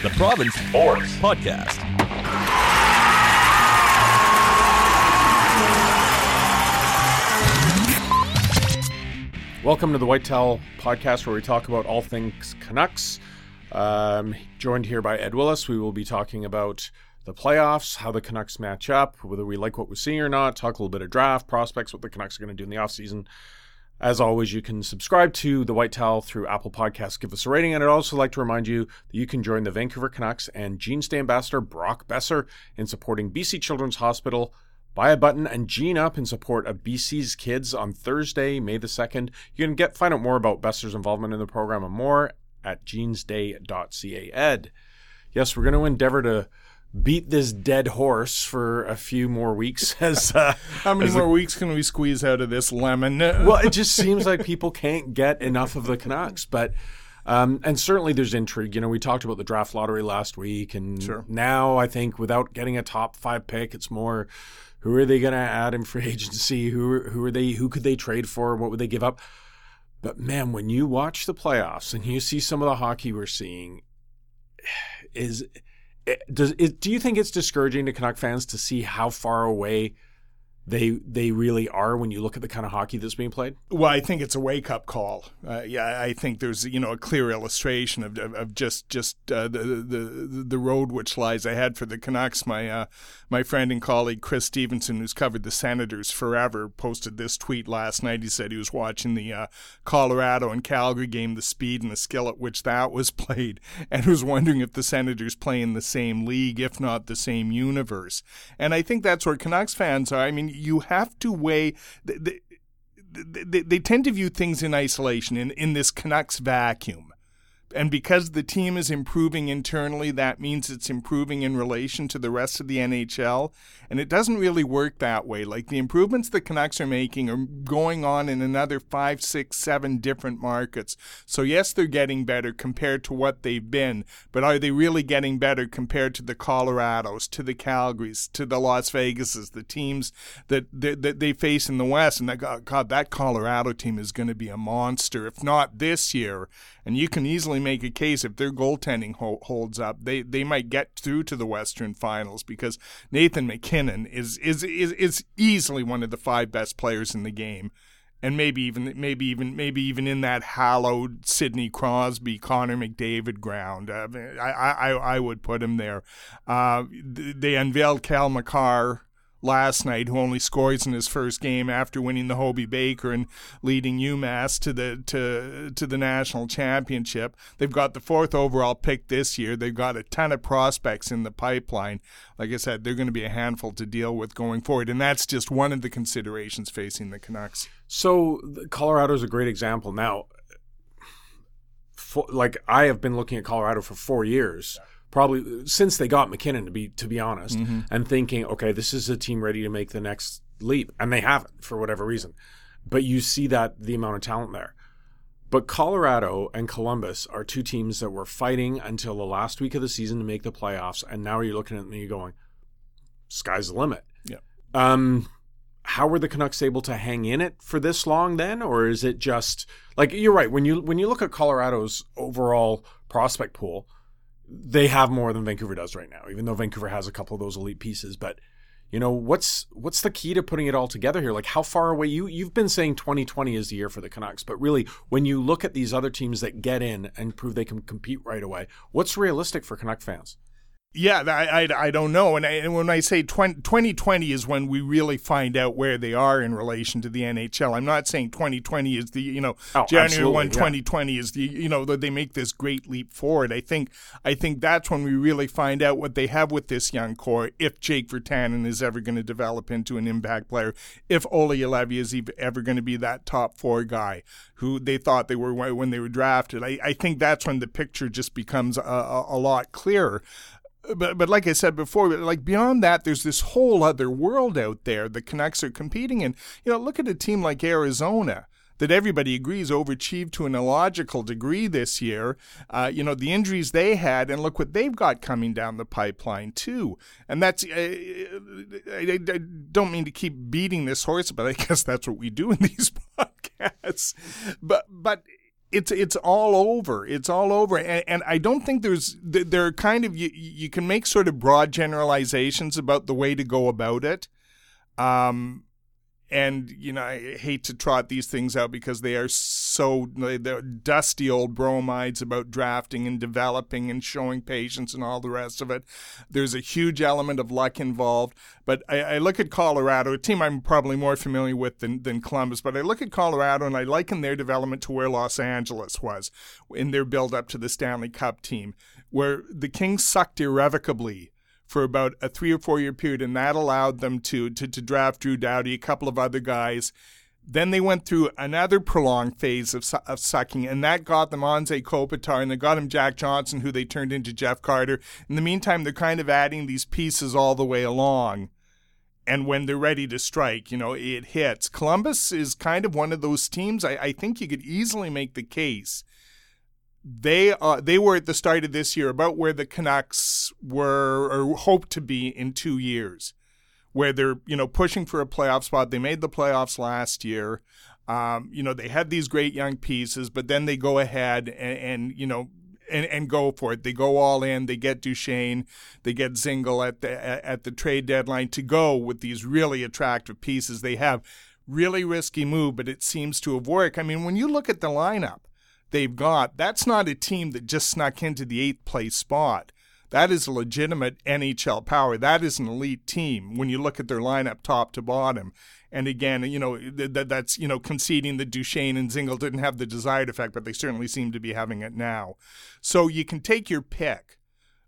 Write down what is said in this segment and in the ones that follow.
The Province Sports Podcast. Welcome to the White Towel Podcast, where we talk about all things Canucks. Um, joined here by Ed Willes, we will be talking about the playoffs, how the Canucks match up, whether we like what we're seeing or not, talk a little bit of draft, prospects, what the Canucks are going to do in the offseason. As always, you can subscribe to the White Towel through Apple Podcasts. Give us a rating. And I'd also like to remind you that you can join the Vancouver Canucks and Jeans Day Ambassador Brock Boeser in supporting BC Children's Hospital. Buy a button and gene up in support of BC's kids on Thursday, May the 2nd. You can get find out more about Boeser's involvement in the program and more at jeansday.ca. Ed, yes, we're going to endeavor to beat this dead horse for a few more weeks as uh, how many as more the, weeks can we squeeze out of this lemon? Well it just seems like people can't get enough of the canucks but um, and certainly there's intrigue. You know we talked about the draft lottery last week and sure. now i think without getting a top five pick it's more who are they going to add in free agency? Who, who are they who could they trade for? What would they give up? But man when you watch the playoffs and you see some of the hockey we're seeing is does it, do you think it's discouraging to Canuck fans to see how far away they they really are when you look at the kind of hockey that's being played? Well, I think it's a wake up call. Uh, yeah, I think there's you know a clear illustration of of, of just just uh, the, the the road which lies ahead for the Canucks. My uh, my friend and colleague Chris Stevenson, who's covered the Senators forever, posted this tweet last night. He said he was watching the uh, Colorado and Calgary game, the speed and the skill at which that was played, and was wondering if the Senators play in the same league, if not the same universe. And I think that's where Canucks fans are. I mean you have to weigh. They, they, they, tend to view things in isolation in, in this Canucks vacuum. And because the team is improving internally, that means it's improving in relation to the rest of the NHL. And it doesn't really work that way. Like the improvements the Canucks are making are going on in another five, six, seven different markets. So, yes, they're getting better compared to what they've been, but are they really getting better compared to the Colorados, to the Calgarys, to the Las Vegases, the teams that, that, that they face in the West? And that, God, that Colorado team is going to be a monster, if not this year. And you can easily make a case if their goaltending ho- holds up, they, they might get through to the Western Finals because Nathan MacKinnon is, is is is easily one of the five best players in the game, and maybe even maybe even maybe even in that hallowed Sidney Crosby, Connor McDavid ground. Uh, I, I I would put him there. Uh, they unveiled Cal Makar last night, who only scores in his first game after winning the Hobey Baker and leading UMass to the to to the national championship. They've got the fourth overall pick this year. They've got a ton of prospects in the pipeline. Like I said, they're going to be a handful to deal with going forward, and that's just one of the considerations facing the Canucks. So Colorado is a great example. Now, for, like I have been looking at Colorado for four years. Yeah probably since they got MacKinnon to be to be honest, mm-hmm. and thinking, okay, this is a team ready to make the next leap, and they haven't for whatever reason. But you see that the amount of talent there. But Colorado and Columbus are two teams that were fighting until the last week of the season to make the playoffs, and now you're looking at you're going, "Sky's the limit." Yeah. Um, how were the Canucks able to hang in it for this long then, or is it just like you're right when you when you look at Colorado's overall prospect pool? They have more than Vancouver does right now, even though Vancouver has a couple of those elite pieces. But You know, what's what's the key to putting it all together here? Like how far away you you've been saying 2020 is the year for the Canucks, but really when you look at these other teams that get in and prove they can compete right away, what's realistic for Canuck fans? Yeah, I, I, I, don't know. And, I, and when I say 20, 2020 is when we really find out where they are in relation to the NHL. I'm not saying 2020 is the, you know, oh, January 1, yeah. 2020 is the, you know, that they make this great leap forward. I think I think that's when we really find out what they have with this young core, if Jake Virtanen is ever going to develop into an impact player, if Olli Juolevi is ever going to be that top four guy who they thought they were when they were drafted. I, I think that's when the picture just becomes a, a, a lot clearer but but like I said before, like beyond that, there's this whole other world out there the Canucks are competing in. You know, look at a team like Arizona that everybody agrees overachieved to an illogical degree this year. Uh, you know, the injuries they had, and look what they've got coming down the pipeline, too. And that's, uh, I, I, don't mean to keep beating this horse, but I guess that's what we do in these podcasts. But, but, it's it's all over. It's all over, and, and, I don't think there's there are kind of you you can make sort of broad generalizations about the way to go about it. Um, and you know I hate to trot these things out because they are so they're dusty old bromides about drafting and developing and showing patience and all the rest of it. There's a huge element of luck involved, but I, I look at Colorado, a team I'm probably more familiar with than, than Columbus, but I look at Colorado and I liken their development to where Los Angeles was in their build up to the Stanley Cup team, where the Kings sucked irrevocably for about a three or four year period, and that allowed them to, to, to draft Drew Doughty, a couple of other guys. Then they went through another prolonged phase of, of sucking, and that got them Anze Kopitar, and they got him Jack Johnson, who they turned into Jeff Carter. In the meantime, they're kind of adding these pieces all the way along. And when they're ready to strike, you know, it hits. Columbus is kind of one of those teams. I, I think you could easily make the case they uh, they were at the start of this year about where the Canucks were or hoped to be in two years, where they're you know pushing for a playoff spot. They made the playoffs last year. Um, you know they had these great young pieces, but then they go ahead and, and you know and, and go for it. They go all in. They get Duchene. They get Dzingel at the at the trade deadline to go with these really attractive pieces. They have really risky move, but it seems to have worked. I mean, when you look at the lineup, they've got, that's not a team that just snuck into the eighth place spot. That is a legitimate NHL power. That is an elite team when you look at their lineup top to bottom. And again, you know, that, that's, you know, conceding that Duchene and Dzingel didn't have the desired effect, but they certainly seem to be having it now. So you can take your pick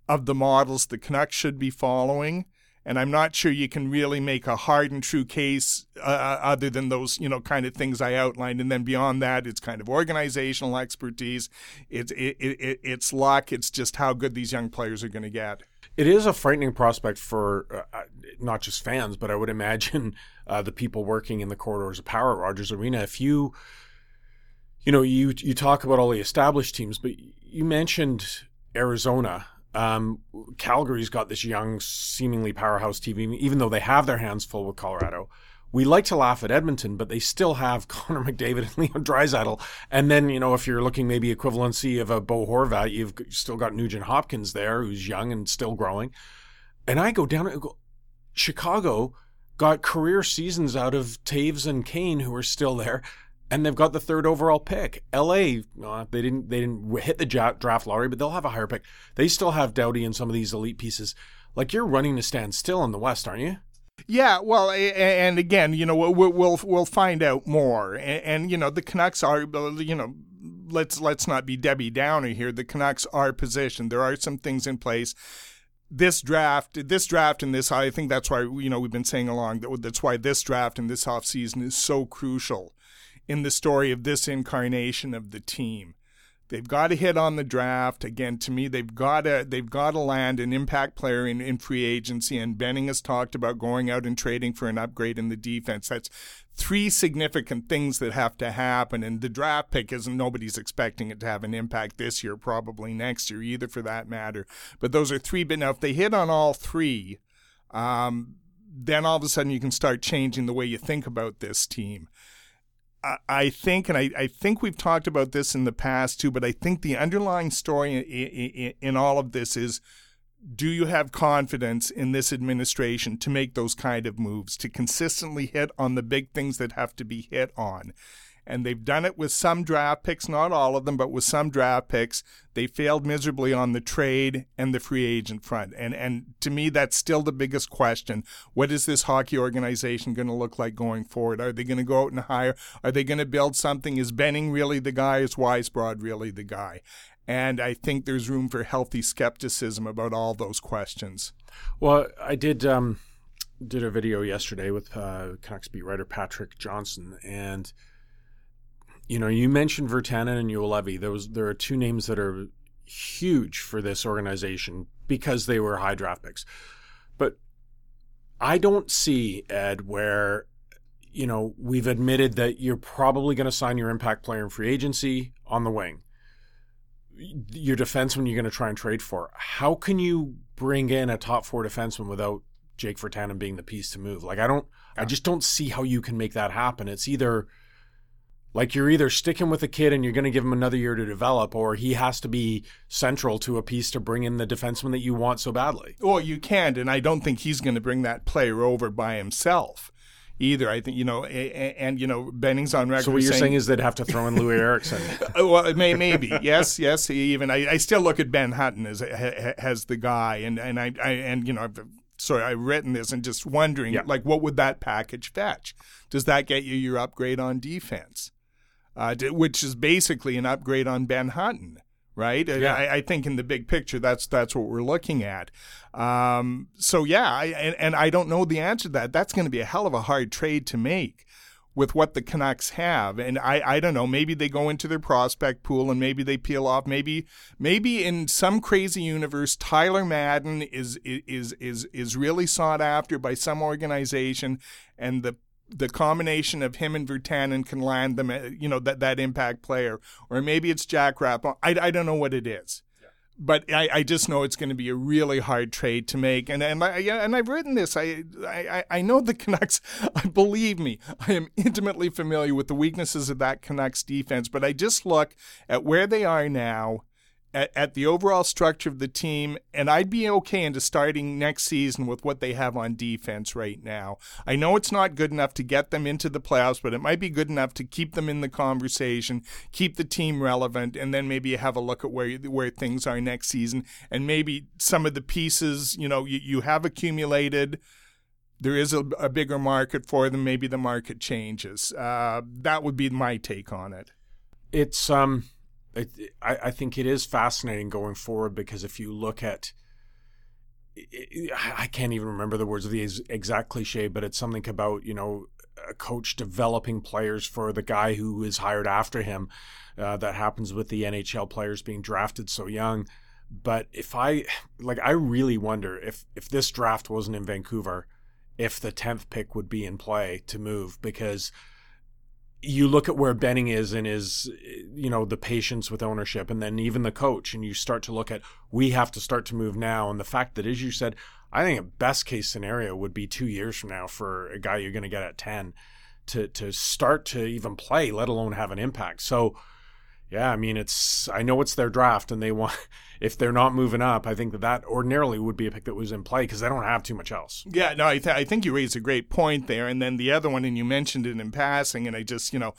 of the models the Canucks should be following and I'm not sure you can really make a hard and true case uh, uh, other than those you know kind of things I outlined. And then beyond that, it's kind of organizational expertise. It's it, it, it's luck. It's just how good these young players are going to get. It is a frightening prospect for uh, uh, not just fans, but I would imagine uh, the people working in the corridors of power at Rogers Arena. If you you know you you talk about all the established teams, but you mentioned Arizona um, Calgary's got this young, seemingly powerhouse team, even though they have their hands full with Colorado. We like to laugh at Edmonton, but they still have Connor McDavid and Leon Draisaitl. And then, you know, if you're looking maybe equivalency of a Bo Horvat, you've still got Nugent Hopkins there, who's young and still growing. And I go down and go, Chicago got career seasons out of Toews and Kane, who are still there and they've got the third overall pick. LA, uh, they didn't they didn't hit the draft lottery, but they'll have a higher pick. They still have Doughty and some of these elite pieces. Like you're running to stand still in the West, aren't you? Yeah, well, and again, you know, we'll we'll, find out more, and, and you know, the Canucks are, you know, let's let's not be Debbie Downer here. The Canucks are positioned. There are some things in place this draft, this draft and this, I think that's why, you know, we've been saying along that that's why this draft and this offseason is so crucial in the story of this incarnation of the team. They've got to hit on the draft. Again, to me, they've got to they've got to land an impact player in, in free agency. And Benning has talked about going out and trading for an upgrade in the defense. That's three significant things that have to happen. And the draft pick isn't nobody's expecting it to have an impact this year, probably next year either, for that matter. But those are three. But now, if they hit on all three, um, then all of a sudden you can start changing the way you think about this team. I think, and I, I, think we've talked about this in the past too, but I think the underlying story in, in, in, all of this is do you have confidence in this administration to make those kind of moves, to consistently hit on the big things that have to be hit on? And they've done it with some draft picks, not all of them, but with some draft picks. They failed miserably on the trade and the free agent front. And and to me, that's still the biggest question. What is this hockey organization going to look like going forward? Are they going to go out and hire? Are they going to build something? Is Benning really the guy? Is Weisbrod really the guy? And I think there's room for healthy skepticism about all those questions. Well, I did um, did a video yesterday with uh, Canucks beat writer Patrick Johnston, and you know, you mentioned Virtanen and Juolevi. There was there are two names that are huge for this organization because they were high draft picks. But I don't see Ed where you know we've admitted that you're probably going to sign your impact player in free agency on the wing. Your defenseman you're going to try and trade for. How can you bring in a top four defenseman without Jake Virtanen being the piece to move? Like I don't, I just don't see how you can make that happen. It's either like you're either sticking with a kid and you're going to give him another year to develop, or he has to be central to a piece to bring in the defenseman that you want so badly. Well, you can't, and I don't think he's going to bring that player over by himself either. I think you know, and, and you know, Benning's on record. So what you're saying, saying is they'd have to throw in Louis Erickson. Uh, well, it may, maybe yes, yes. Even I, I still look at Ben Hutton as as the guy, and and I, I and you know. I've, sorry, I've written this and just wondering, Yeah. like, what would that package fetch? Does that get you your upgrade on defense? Uh, which is basically an upgrade on Ben Hutton, right? Yeah. I, I think in the big picture, that's that's what we're looking at. Um, so yeah, I, and, and I don't know the answer to that. That's going to be a hell of a hard trade to make with what the Canucks have. And I, I don't know, maybe they go into their prospect pool and maybe they peel off. Maybe maybe in some crazy universe, Tyler Madden is is is is really sought after by some organization, and the the combination of him and Virtanen can land them, uh, you know, that, that impact player. Or maybe it's Jack Rapp. I, I don't know what it is. But I, I just know it's going to be a really hard trade to make, and and I and I've written this. I, I I know the Canucks. Believe me, I am intimately familiar with the weaknesses of that Canucks defense. But I just look at where they are now, at, at the overall structure of the team, and I'd be okay into starting next season with what they have on defense right now. I know it's not good enough to get them into the playoffs, but it might be good enough to keep them in the conversation, keep the team relevant, and then maybe have a look at where where things are next season, and maybe some of the pieces you know you, you have accumulated. There is a, a bigger market for them. Maybe the market changes. Uh, that would be my take on it. it's um it, I, I think it is fascinating going forward because if you look at I can't even remember the words of the exact cliche, but it's something about you know a coach developing players for the guy who is hired after him. Uh, that happens with the NHL players being drafted so young. But if I like, I really wonder if if this draft wasn't in Vancouver, if the tenth pick would be in play to move because you look at where Benning is and is, you know, the patience with ownership, and then even the coach, and you start to look at we have to start to move now, and the fact that, as you said, I think a best case scenario would be two years from now for a guy you're going to get at ten to to start to even play, let alone have an impact. So, yeah, I mean, it's I know it's their draft, and they want if they're not moving up, I think that that ordinarily would be a pick that was in play because they don't have too much else. Yeah, no, I, th- I think you raised a great point there. And then the other one, and you mentioned it in passing, and I just, you know,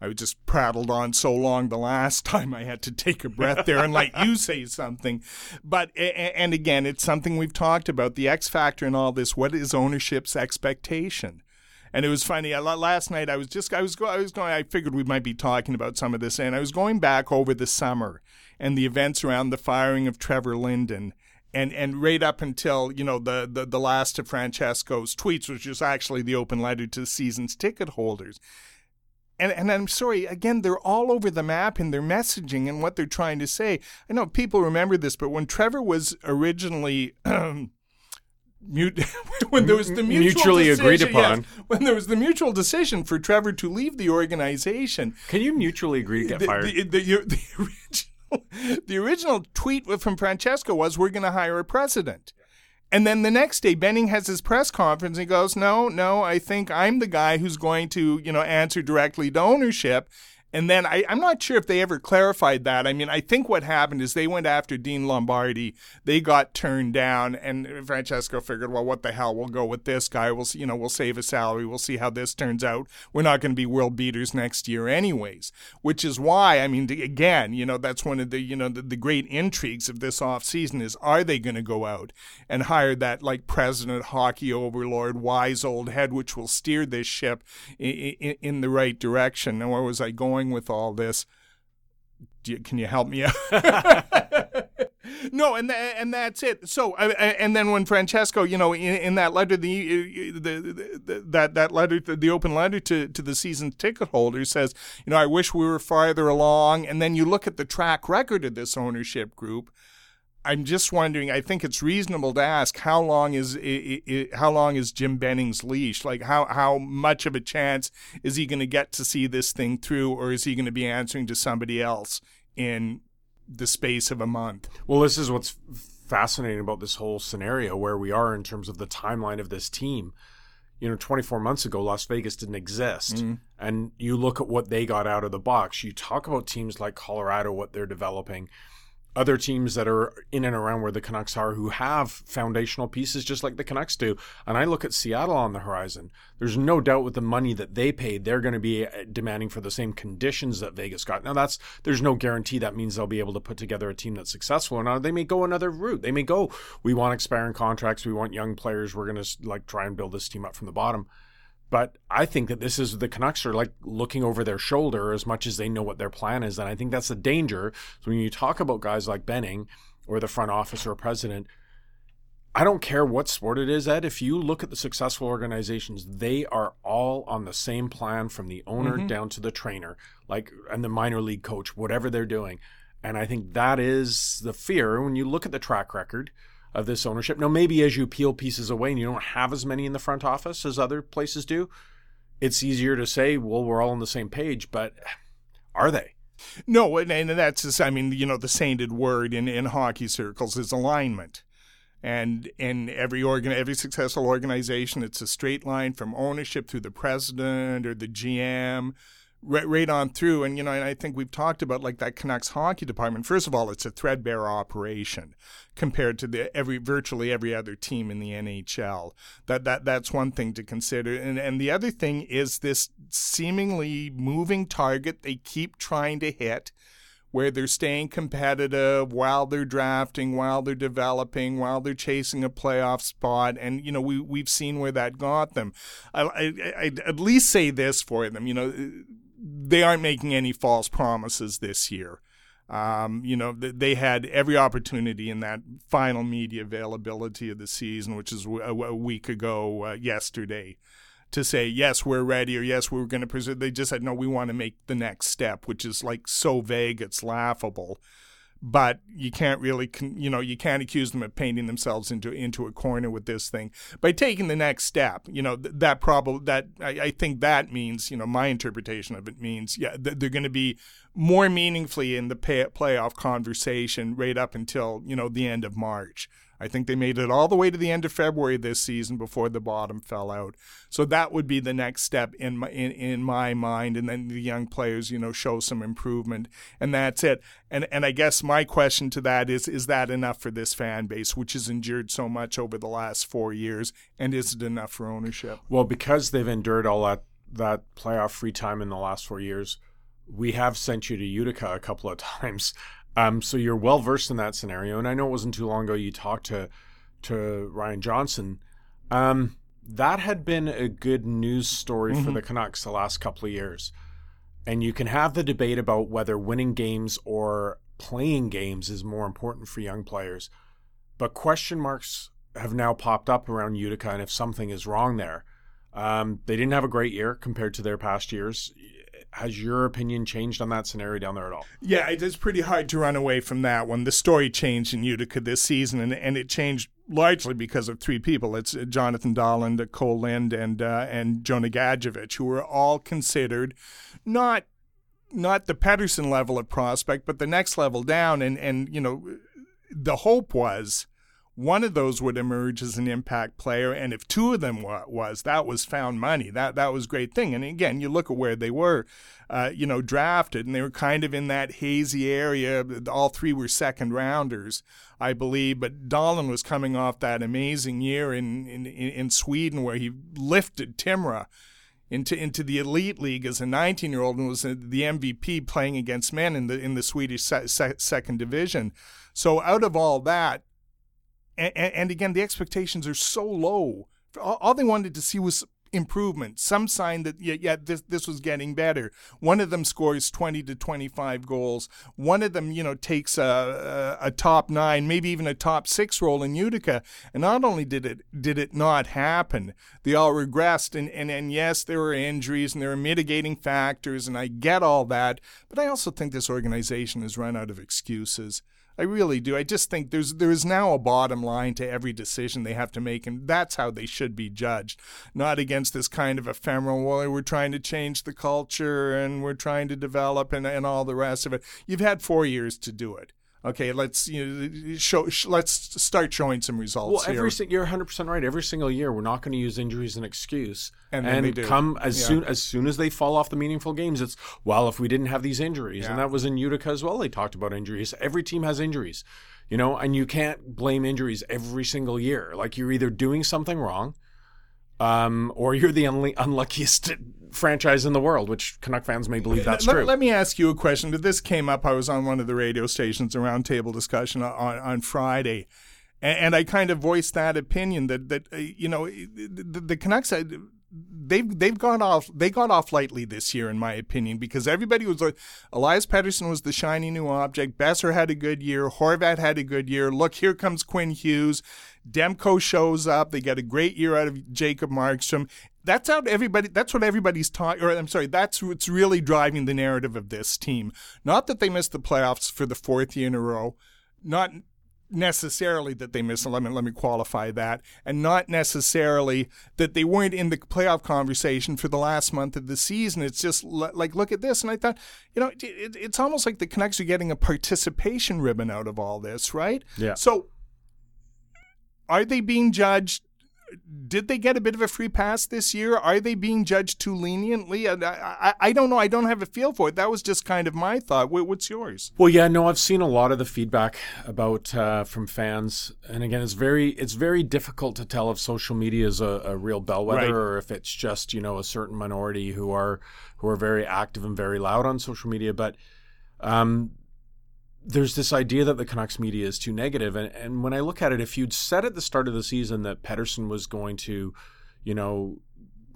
I just prattled on so long the last time I had to take a breath there and let you say something. But, and again, it's something we've talked about the X factor in all this. What is ownership's expectation? And it was funny. I, last night I was just I was I was going. I figured we might be talking about some of this, and I was going back over the summer and the events around the firing of Trevor Linden, and and right up until you know the the, the last of Francesco's tweets, which was actually the open letter to the season's ticket holders. And and I'm sorry again, they're all over the map in their messaging and what they're trying to say. I know people remember this, but when Trevor was originally. Mute, when there was the mutual Mutually agreed decision- upon. yes, when there was the mutual decision for Trevor to leave the organization, Can you mutually agree to get the, fired? The, the, the original, the original tweet from Francesco was, "We're going to hire a president." And then the next day, Benning has his press conference. And he goes, "No, no, I think I'm the guy who's going to, you know, answer directly to ownership." And then I, am not sure if they ever clarified that. I mean, I think what happened is they went after Dean Lombardi. They got turned down, and Francesco figured, well, what the hell? We'll go with this guy. We'll you know we'll save a salary. We'll see how this turns out. We're not going to be world beaters next year, anyways. Which is why I mean, again, you know, that's one of the you know the, the great intrigues of this off season is are they going to go out and hire that like president hockey overlord, wise old head, which will steer this ship in, in, in the right direction? And where was I going? Going with all this. You, can you help me out? no, and th- and that's it. So, and then when Francesco, you know, in, in that letter, the, the, the, the, that that letter, the open letter to to the season ticket holders says, you know, I wish we were farther along. And then you look at the track record of this ownership group. I'm just wondering. I think it's reasonable to ask how long is it, it, how long is Jim Benning's leash? Like how how much of a chance is he going to get to see this thing through, or is he going to be answering to somebody else in the space of a month? Well, this is what's fascinating about this whole scenario where we are in terms of the timeline of this team. You know, 24 months ago, Las Vegas didn't exist. Mm-hmm. And you look at what they got out of the box. You talk about teams like Colorado, what they're developing other teams that are in and around where the Canucks are who have foundational pieces just like the Canucks do. And I look at Seattle on the horizon. There's no doubt with the money that they paid, they're going to be uh, demanding for the same conditions that Vegas got. Now that's there's no guarantee that means they'll be able to put together a team that's successful not. They may go another route. They may go, we want expiring contracts, we want young players, we're going to like try and build this team up from the bottom. But I think that this is the Canucks are like looking over their shoulder as much as they know what their plan is. And I think that's the danger. So when you talk about guys like Benning or the front office or president, I don't care what sport it is, Ed. If you look at the successful organizations, they are all on the same plan from the owner mm-hmm. down to the trainer, like and the minor league coach, whatever they're doing. And I think that is the fear when you look at the track record of this ownership. Now, maybe as you peel pieces away and you don't have as many in the front office as other places do, it's easier to say, well, we're all on the same page, but are they? No, and, that's just, I mean, you know, the sainted word in, in hockey circles is alignment. And in every organ, every successful organization, it's a straight line from ownership through the president or the GM right, on through. And, you know, and I think we've talked about like that Canucks hockey department. First of all, it's a threadbare operation compared to the every virtually every other team in the NHL. That that that's one thing to consider. And and the other thing is this seemingly moving target they keep trying to hit where they're staying competitive while they're drafting, while they're developing, while they're chasing a playoff spot. And, you know, we, we've seen where that got them. I, I, I'd at least say this for them, you know, they aren't making any false promises this year. Um, you know, they had every opportunity in that final media availability of the season, which is a, week ago uh, yesterday, to say, yes, we're ready, or yes, we're going to present. They just said, no, we want to make the next step, which is like so vague, it's laughable but you can't really, you know, you can't accuse them of painting themselves into into a corner with this thing by taking the next step. You know, that problem that I, I, think that means, you know, my interpretation of it means, yeah, that they're going to be more meaningfully in the pay, playoff conversation right up until you know the end of March. I think they made it all the way to the end of February this season before the bottom fell out. So that would be the next step in my in, in my mind, and then the young players, you know, show some improvement, and that's it. And and I guess my question to that is: Is that enough for this fan base, which has endured so much over the last four years, and is it enough for ownership? Well, because they've endured all that that playoff free time in the last four years, we have sent you to Utica a couple of times. Um, so you're well versed in that scenario, and I know it wasn't too long ago you talked to to Ryan Johnson. Um, that had been a good news story mm-hmm. for the Canucks the last couple of years, and you can have the debate about whether winning games or playing games is more important for young players, but question marks have now popped up around Utica, and if something is wrong there. Um, they didn't have a great year compared to their past years has your opinion changed on that scenario down there at all? Yeah, it is pretty hard to run away from that one. The story changed in Utica this season, and, and it changed largely because of three people. It's uh, Jonathan Dahlen, Cole Lind, and uh, and Jonah Gadjovich, who were all considered not not the Pettersson level of prospect, but the next level down. And and you know, the hope was one of those would emerge as an impact player, and if two of them wa- was, that was found money. That that was great thing. And again, you look at where they were, uh, you know, drafted, and they were kind of in that hazy area. All three were second rounders, I believe. But Dahlen was coming off that amazing year in in, in Sweden where he lifted Timrå into into the elite league as a 19 year old and was the MVP playing against men in the in the Swedish se- se- second division. So out of all that, and, and again, the expectations are so low. All, they wanted to see was improvement, some sign that yeah, yeah, this this was getting better. One of them scores 20 to 25 goals. One of them, you know, takes a, a, a top nine, maybe even a top six role in Utica. And not only did it did it not happen, they all regressed. And, and and yes, there were injuries and there were mitigating factors, and I get all that. But I also think this organization has run out of excuses. I really do. I just think there's there is now a bottom line to every decision they have to make, and that's how they should be judged, not against this kind of ephemeral. Well, we're trying to change the culture and we're trying to develop and and all the rest of it. You've had four years to do it okay, let's you know, show, sh- let's start showing some results. Well, every here. you're 100 percent right. Every single year, we're not going to use injuries as an excuse. And, and they come as yeah. soon as soon as they fall off the meaningful games, it's well, if we didn't have these injuries, yeah. and that was in Utica as well. They talked about injuries. Every team has injuries, you know, and you can't blame injuries every single year. Like you're either doing something wrong. Um, or you're the unlu- unluckiest franchise in the world, which Canuck fans may believe that's let, true. Let me ask you a question. This came up. I was on one of the radio stations, a roundtable discussion on, on Friday, and, and, I kind of voiced that opinion that that uh, you know the, the Canucks. Uh, they've they've gone off they got off lightly this year in my opinion because everybody was like Elias Pettersson was the shiny new object. Boeser had a good year. Horvat had a good year. Look here comes Quinn Hughes. Demko shows up. They get a great year out of Jacob Markstrom. That's how everybody that's what everybody's talking or I'm sorry that's what's really driving the narrative of this team. Not that they missed the playoffs for the fourth year in a row not necessarily that they missed. Let me let me qualify that, and not necessarily that they weren't in the playoff conversation for the last month of the season. It's just like look at this, and I thought, you know, it, it's almost like the Canucks are getting a participation ribbon out of all this, right? Yeah. So, are they being judged? Did they get a bit of a free pass this year? Are they being judged too leniently? I, I, I don't know. I don't have a feel for it. That was just kind of my thought. What's yours? Well, yeah, no, I've seen a lot of the feedback about uh, from fans, and again, it's very it's very difficult to tell if social media is a, a real bellwether Right. or if it's just you know a certain minority who are who are very active and very loud on social media. But um, there's this idea that the Canucks media is too negative, and and when I look at it, if you'd said at the start of the season that Pettersson was going to, you know,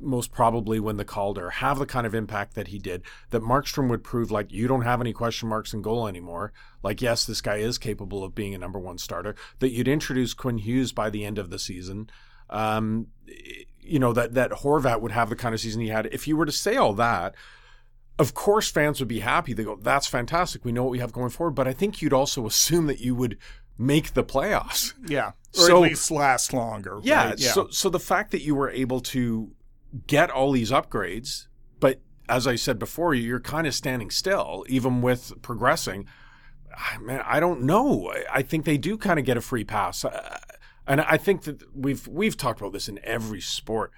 most probably win the Calder, have the kind of impact that he did, that Markstrom would prove like you don't have any question marks in goal anymore. Like, yes, this guy is capable of being a number one starter. That you'd introduce Quinn Hughes by the end of the season. Um, you know that that Horvat would have the kind of season he had. If you were to say all that, of course fans would be happy. They go, "That's fantastic. We know what we have going forward." But I think you'd also assume that you would make the playoffs. Yeah, or So- at least last longer. Yeah, right? So so the fact that you were able to get all these upgrades, but as I said before, you're kind of standing still, even with progressing. I- Man, I don't know. I- I think they do kind of get a free pass, uh, and I think that we've we've talked about this in every sport.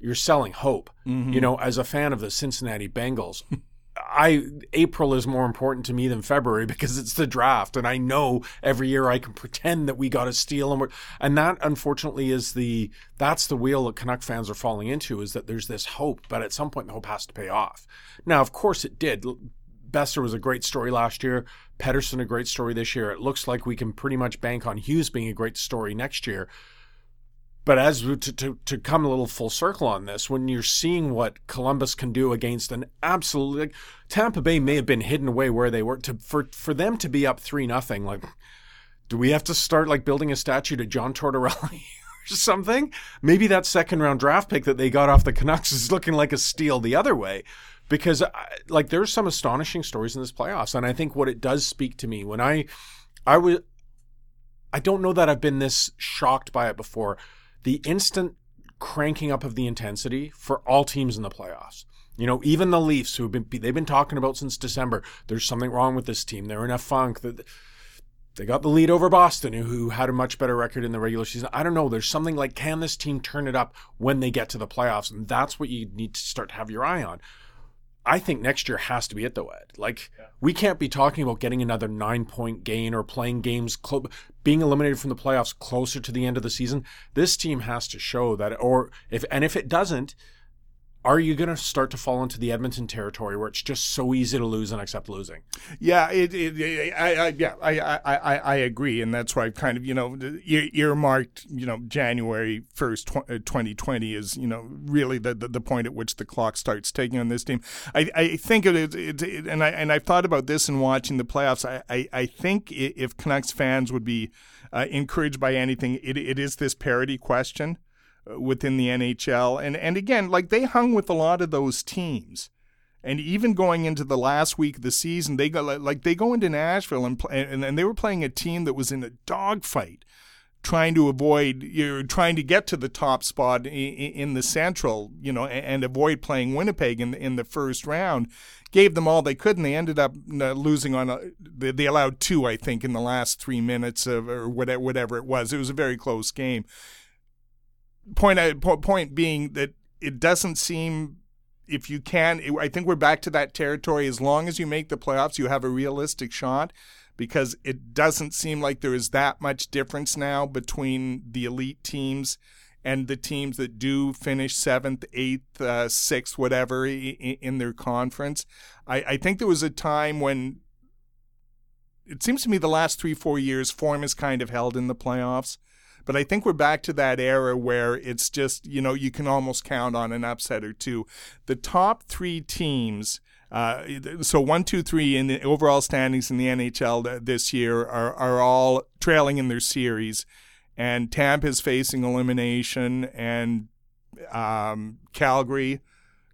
You're selling hope. You mm-hmm. know, as a fan of the Cincinnati Bengals. I April is more important to me than February because it's the draft, and I know every year I can pretend that we got a steal, and we're and that unfortunately is the that's the wheel that Canuck fans are falling into is that there's this hope, but at some point the hope has to pay off. Now, of course, it did. Boeser was a great story last year. Pettersson a great story this year. It looks like we can pretty much bank on Hughes being a great story next year. But as to, to to come a little full circle on this, when you're seeing what Columbus can do against an absolutely like, Tampa Bay may have been hidden away where they were to for for them to be up three nothing, like do we have to start like building a statue to John Tortorella or something? Maybe that second round draft pick that they got off the Canucks is looking like a steal the other way. Because like there's some astonishing stories in this playoffs, and I think what it does speak to me when I I was I don't know that I've been this shocked by it before. The instant cranking up of the intensity for all teams in the playoffs. You know, even the Leafs, who've been they've been talking about since December. There's something wrong with this team. They're in a funk. They got the lead over Boston, who had a much better record in the regular season. I don't know. There's something like, can this team turn it up when they get to the playoffs? And that's what you need to start to have your eye on. I think next year has to be it though, Ed. Like yeah. we can't be talking about getting another nine point gain or playing games, clo- being eliminated from the playoffs closer to the end of the season. This team has to show that, or if and if it doesn't, are you going to start to fall into the Edmonton territory where it's just so easy to lose and accept losing? Yeah, it, it, I, I, yeah, I, I, I, agree, and that's why I've kind of you know earmarked you know January first, twenty twenty is you know really the, the, the point at which the clock starts ticking on this team. I, I think it, it and I and I've thought about this in watching the playoffs. I, I, I think if Canucks fans would be uh, encouraged by anything, it, it is this parity question within the NHL. And and again, like they hung with a lot of those teams. And even going into the last week of the season, they go like they go into Nashville and and, and they were playing a team that was in a dogfight, trying to avoid you're trying to get to the top spot in, in the Central, you know, and, and, avoid playing Winnipeg in in the first round. Gave them all they could, and they ended up uh, losing on. A, they allowed two, I think, in the last three minutes of or whatever whatever it was. It was a very close game point point being that it doesn't seem if you can I think we're back to that territory as long as you make the playoffs you have a realistic shot because it doesn't seem like there is that much difference now between the elite teams and the teams that do finish seventh, eighth, uh, sixth, whatever in, their conference. I, I think there was a time when it seems to me the last three, four years, form is kind of held in the playoffs. But I think we're back to that era where it's just, you know, you can almost count on an upset or two. The top three teams. Uh, so one, two, three in the overall standings in the NHL this year are, are all trailing in their series, and Tampa is facing elimination, and um, Calgary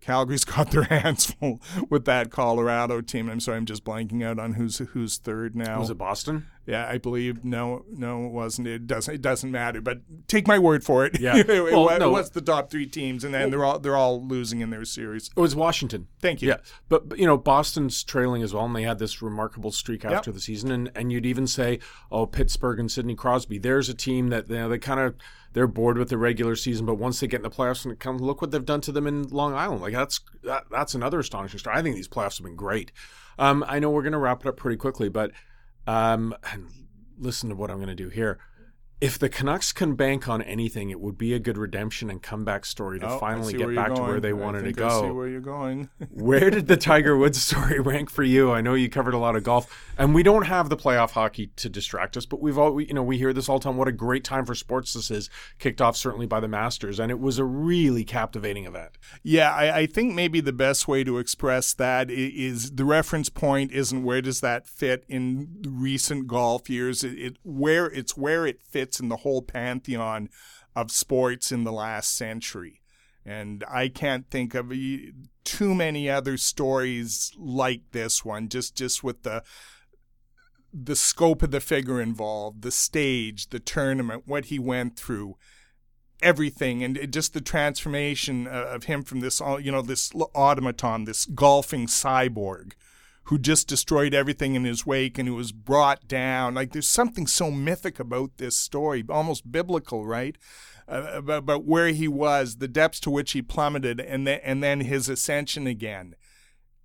Calgary's got their hands full with that Colorado team. I'm sorry, I'm just blanking out on who's who's third now. Was it Boston? Yeah, I believe no, no, it wasn't. It doesn't. It doesn't matter. But take my word for it. Yeah, it, well, no. was the top three teams, and then they're all they're all losing in their series. It was Washington. Thank you. Yeah, but, but you know Boston's trailing as well, and they had this remarkable streak after yep. the season, and and you'd even say, oh, Pittsburgh and Sidney Crosby. There's a team that you know they kind of they're bored with the regular season, but once they get in the playoffs and come look what they've done to them in Long Island. Like that's that, that's another astonishing story. I think these playoffs have been great. Um, I know we're going to wrap it up pretty quickly, but um, and listen to what I'm going to do here if the Canucks can bank on anything, it would be a good redemption and comeback story to oh, finally get back to where they wanted to go. I see where you're going. where did the Tiger Woods story rank for you? I know you covered a lot of golf, and we don't have the playoff hockey to distract us, but we've all we, you know we hear this all the time. What a great time for sports this is! Kicked off certainly by the Masters, and it was a really captivating event. Yeah, I, I think maybe the best way to express that is the reference point isn't where does that fit in recent golf years. It, it where it's where it fits fits in the whole pantheon of sports in the last century. And I can't think of too many other stories like this one, just, just with the the scope of the figure involved, the stage, the tournament, what he went through, everything, and just the transformation uh, of him from this, uh, you know, this automaton, this golfing cyborg, who just destroyed everything in his wake and who was brought down. Like there's something so mythic about this story, almost biblical, right? Uh, about, about where he was, the depths to which he plummeted, and then and then his ascension again.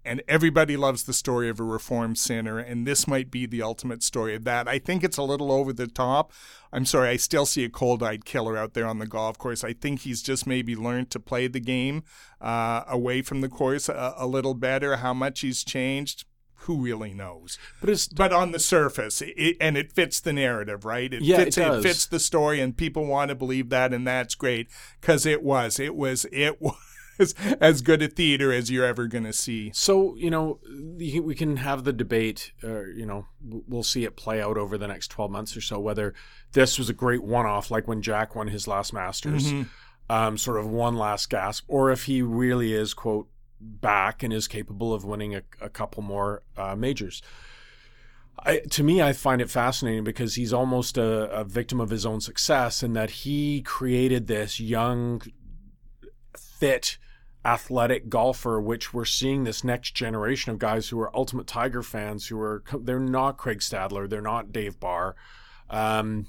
And everybody loves the story of a reformed sinner, and this might be the ultimate story of that. I think it's a little over the top. I'm sorry, I still see a cold-eyed killer out there on the golf course. I think he's just maybe learned to play the game uh, away from the course a, a little better. How much he's changed, who really knows? But it's but on the surface, it, and it fits the narrative, right? It yeah, fits, it, it, fits the story, and people want to believe that, and that's great because it was, it was, it was. As good a theater as you're ever going to see. So, you know, we can have the debate, uh, you know, we'll see it play out over the next 12 months or so, whether this was a great one off, like when Jack won his last Masters, mm-hmm. um, sort of one last gasp, or if he really is, quote, back and is capable of winning a, a couple more uh, majors. I, to me, I find it fascinating because he's almost a, a, victim of his own success in that he created this young, fit, athletic golfer, which we're seeing this next generation of guys who are ultimate Tiger fans, who are they're not Craig Stadler, they're not Dave Barr, um,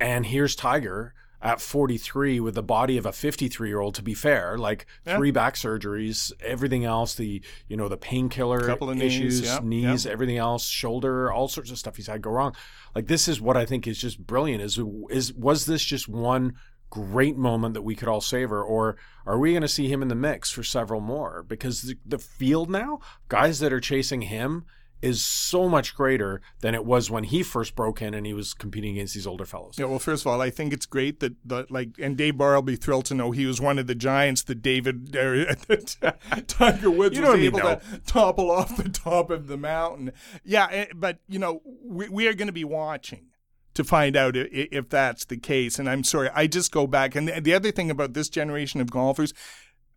and here's Tiger at 43 with the body of a 53 year old to be fair. Like yeah. three back surgeries everything else the you know the painkiller issues knees, knees everything else shoulder all sorts of stuff he's had go wrong. Like this is what i think is just brilliant is is was this just one great moment that we could all savor or are we going to see him in the mix for several more? Because the, the field now guys that are chasing him is so much greater than it was when he first broke in and he was competing against these older fellows. Yeah, well, first of all, I think it's great that, that like, and Dave Barr will be thrilled to know he was one of the giants that David, uh, Tiger Woods was able to topple off the top of the mountain. Yeah, eh, but, you know, we, we are going to be watching to find out if, if that's the case. And I'm sorry, I just go back. And the other thing about this generation of golfers,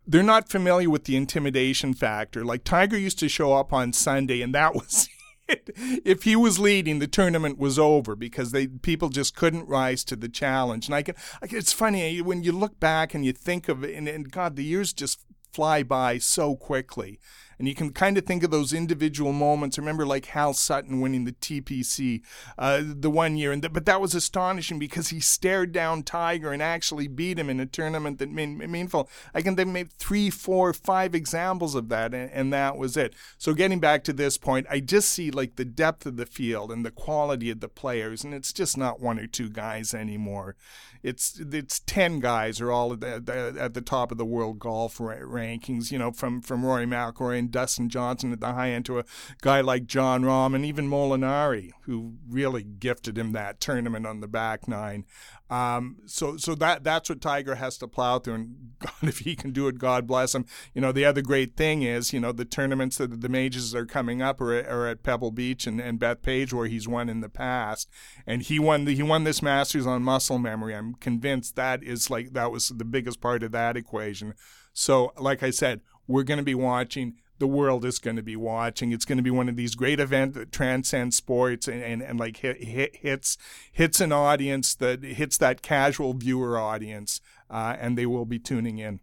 they're not familiar with the intimidation factor. Like Tiger used to show up on Sunday, and that was it. If he was leading, the tournament was over because they people just couldn't rise to the challenge. And I can, I can it's funny eh, when you look back and you think of it, and, and God, the years just fly by so quickly. And you can kind of think of those individual moments. Remember, like Hal Sutton winning the TPC uh, the one year, and but that was astonishing because he stared down Tiger and actually beat him in a tournament that made meaningful. I can think maybe three, four, five examples of that, and, and that was it. So getting back to this point, I just see like the depth of the field and the quality of the players, and it's just not one or two guys anymore. It's it's ten guys are all at the, at the top of the world golf rankings. You know, from from Rory McIlroy and Dustin Johnson at the high end to a guy like Jon Rahm and even Molinari, who really gifted him that tournament on the back nine. Um, so so that that's what Tiger has to plow through, and God, if he can do it, God bless him. You know, the other great thing is, you know, the tournaments that the majors are coming up are, are at Pebble Beach and, and Bethpage, where he's won in the past, and he won the, he won this Masters on muscle memory. I'm convinced that is like that was the biggest part of that equation. So, like I said, we're going to be watching the world is going to be watching. It's going to be one of these great events that transcends sports and, and, and like hit, hit, hits hits an audience that hits that casual viewer audience, uh, and they will be tuning in.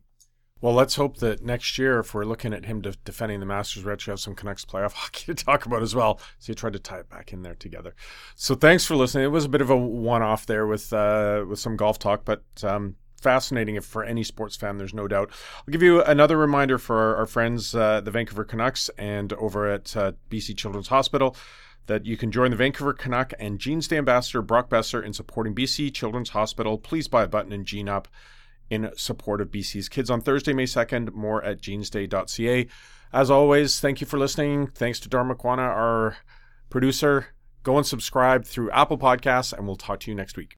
Well, let's hope that next year, if we're looking at him de- defending the Masters, we actually have some Canucks playoff hockey to talk about as well. So you tried to tie it back in there together. So thanks for listening. It was a bit of a one-off there with uh, with some golf talk, but um, fascinating if for any sports fan, there's no doubt. I'll give you another reminder for our, our friends, uh, the Vancouver Canucks, and over at uh, BC Children's Hospital. That you can join the Vancouver Canuck and Jeans Day Ambassador Brock Boeser in supporting BC Children's Hospital. Please buy a button and Jean Up in support of BC's kids on Thursday, May 2nd. More at jeansday.ca. As always, thank you for listening. Thanks to Dar McQuana, our producer. Go and subscribe through Apple Podcasts, and we'll talk to you next week.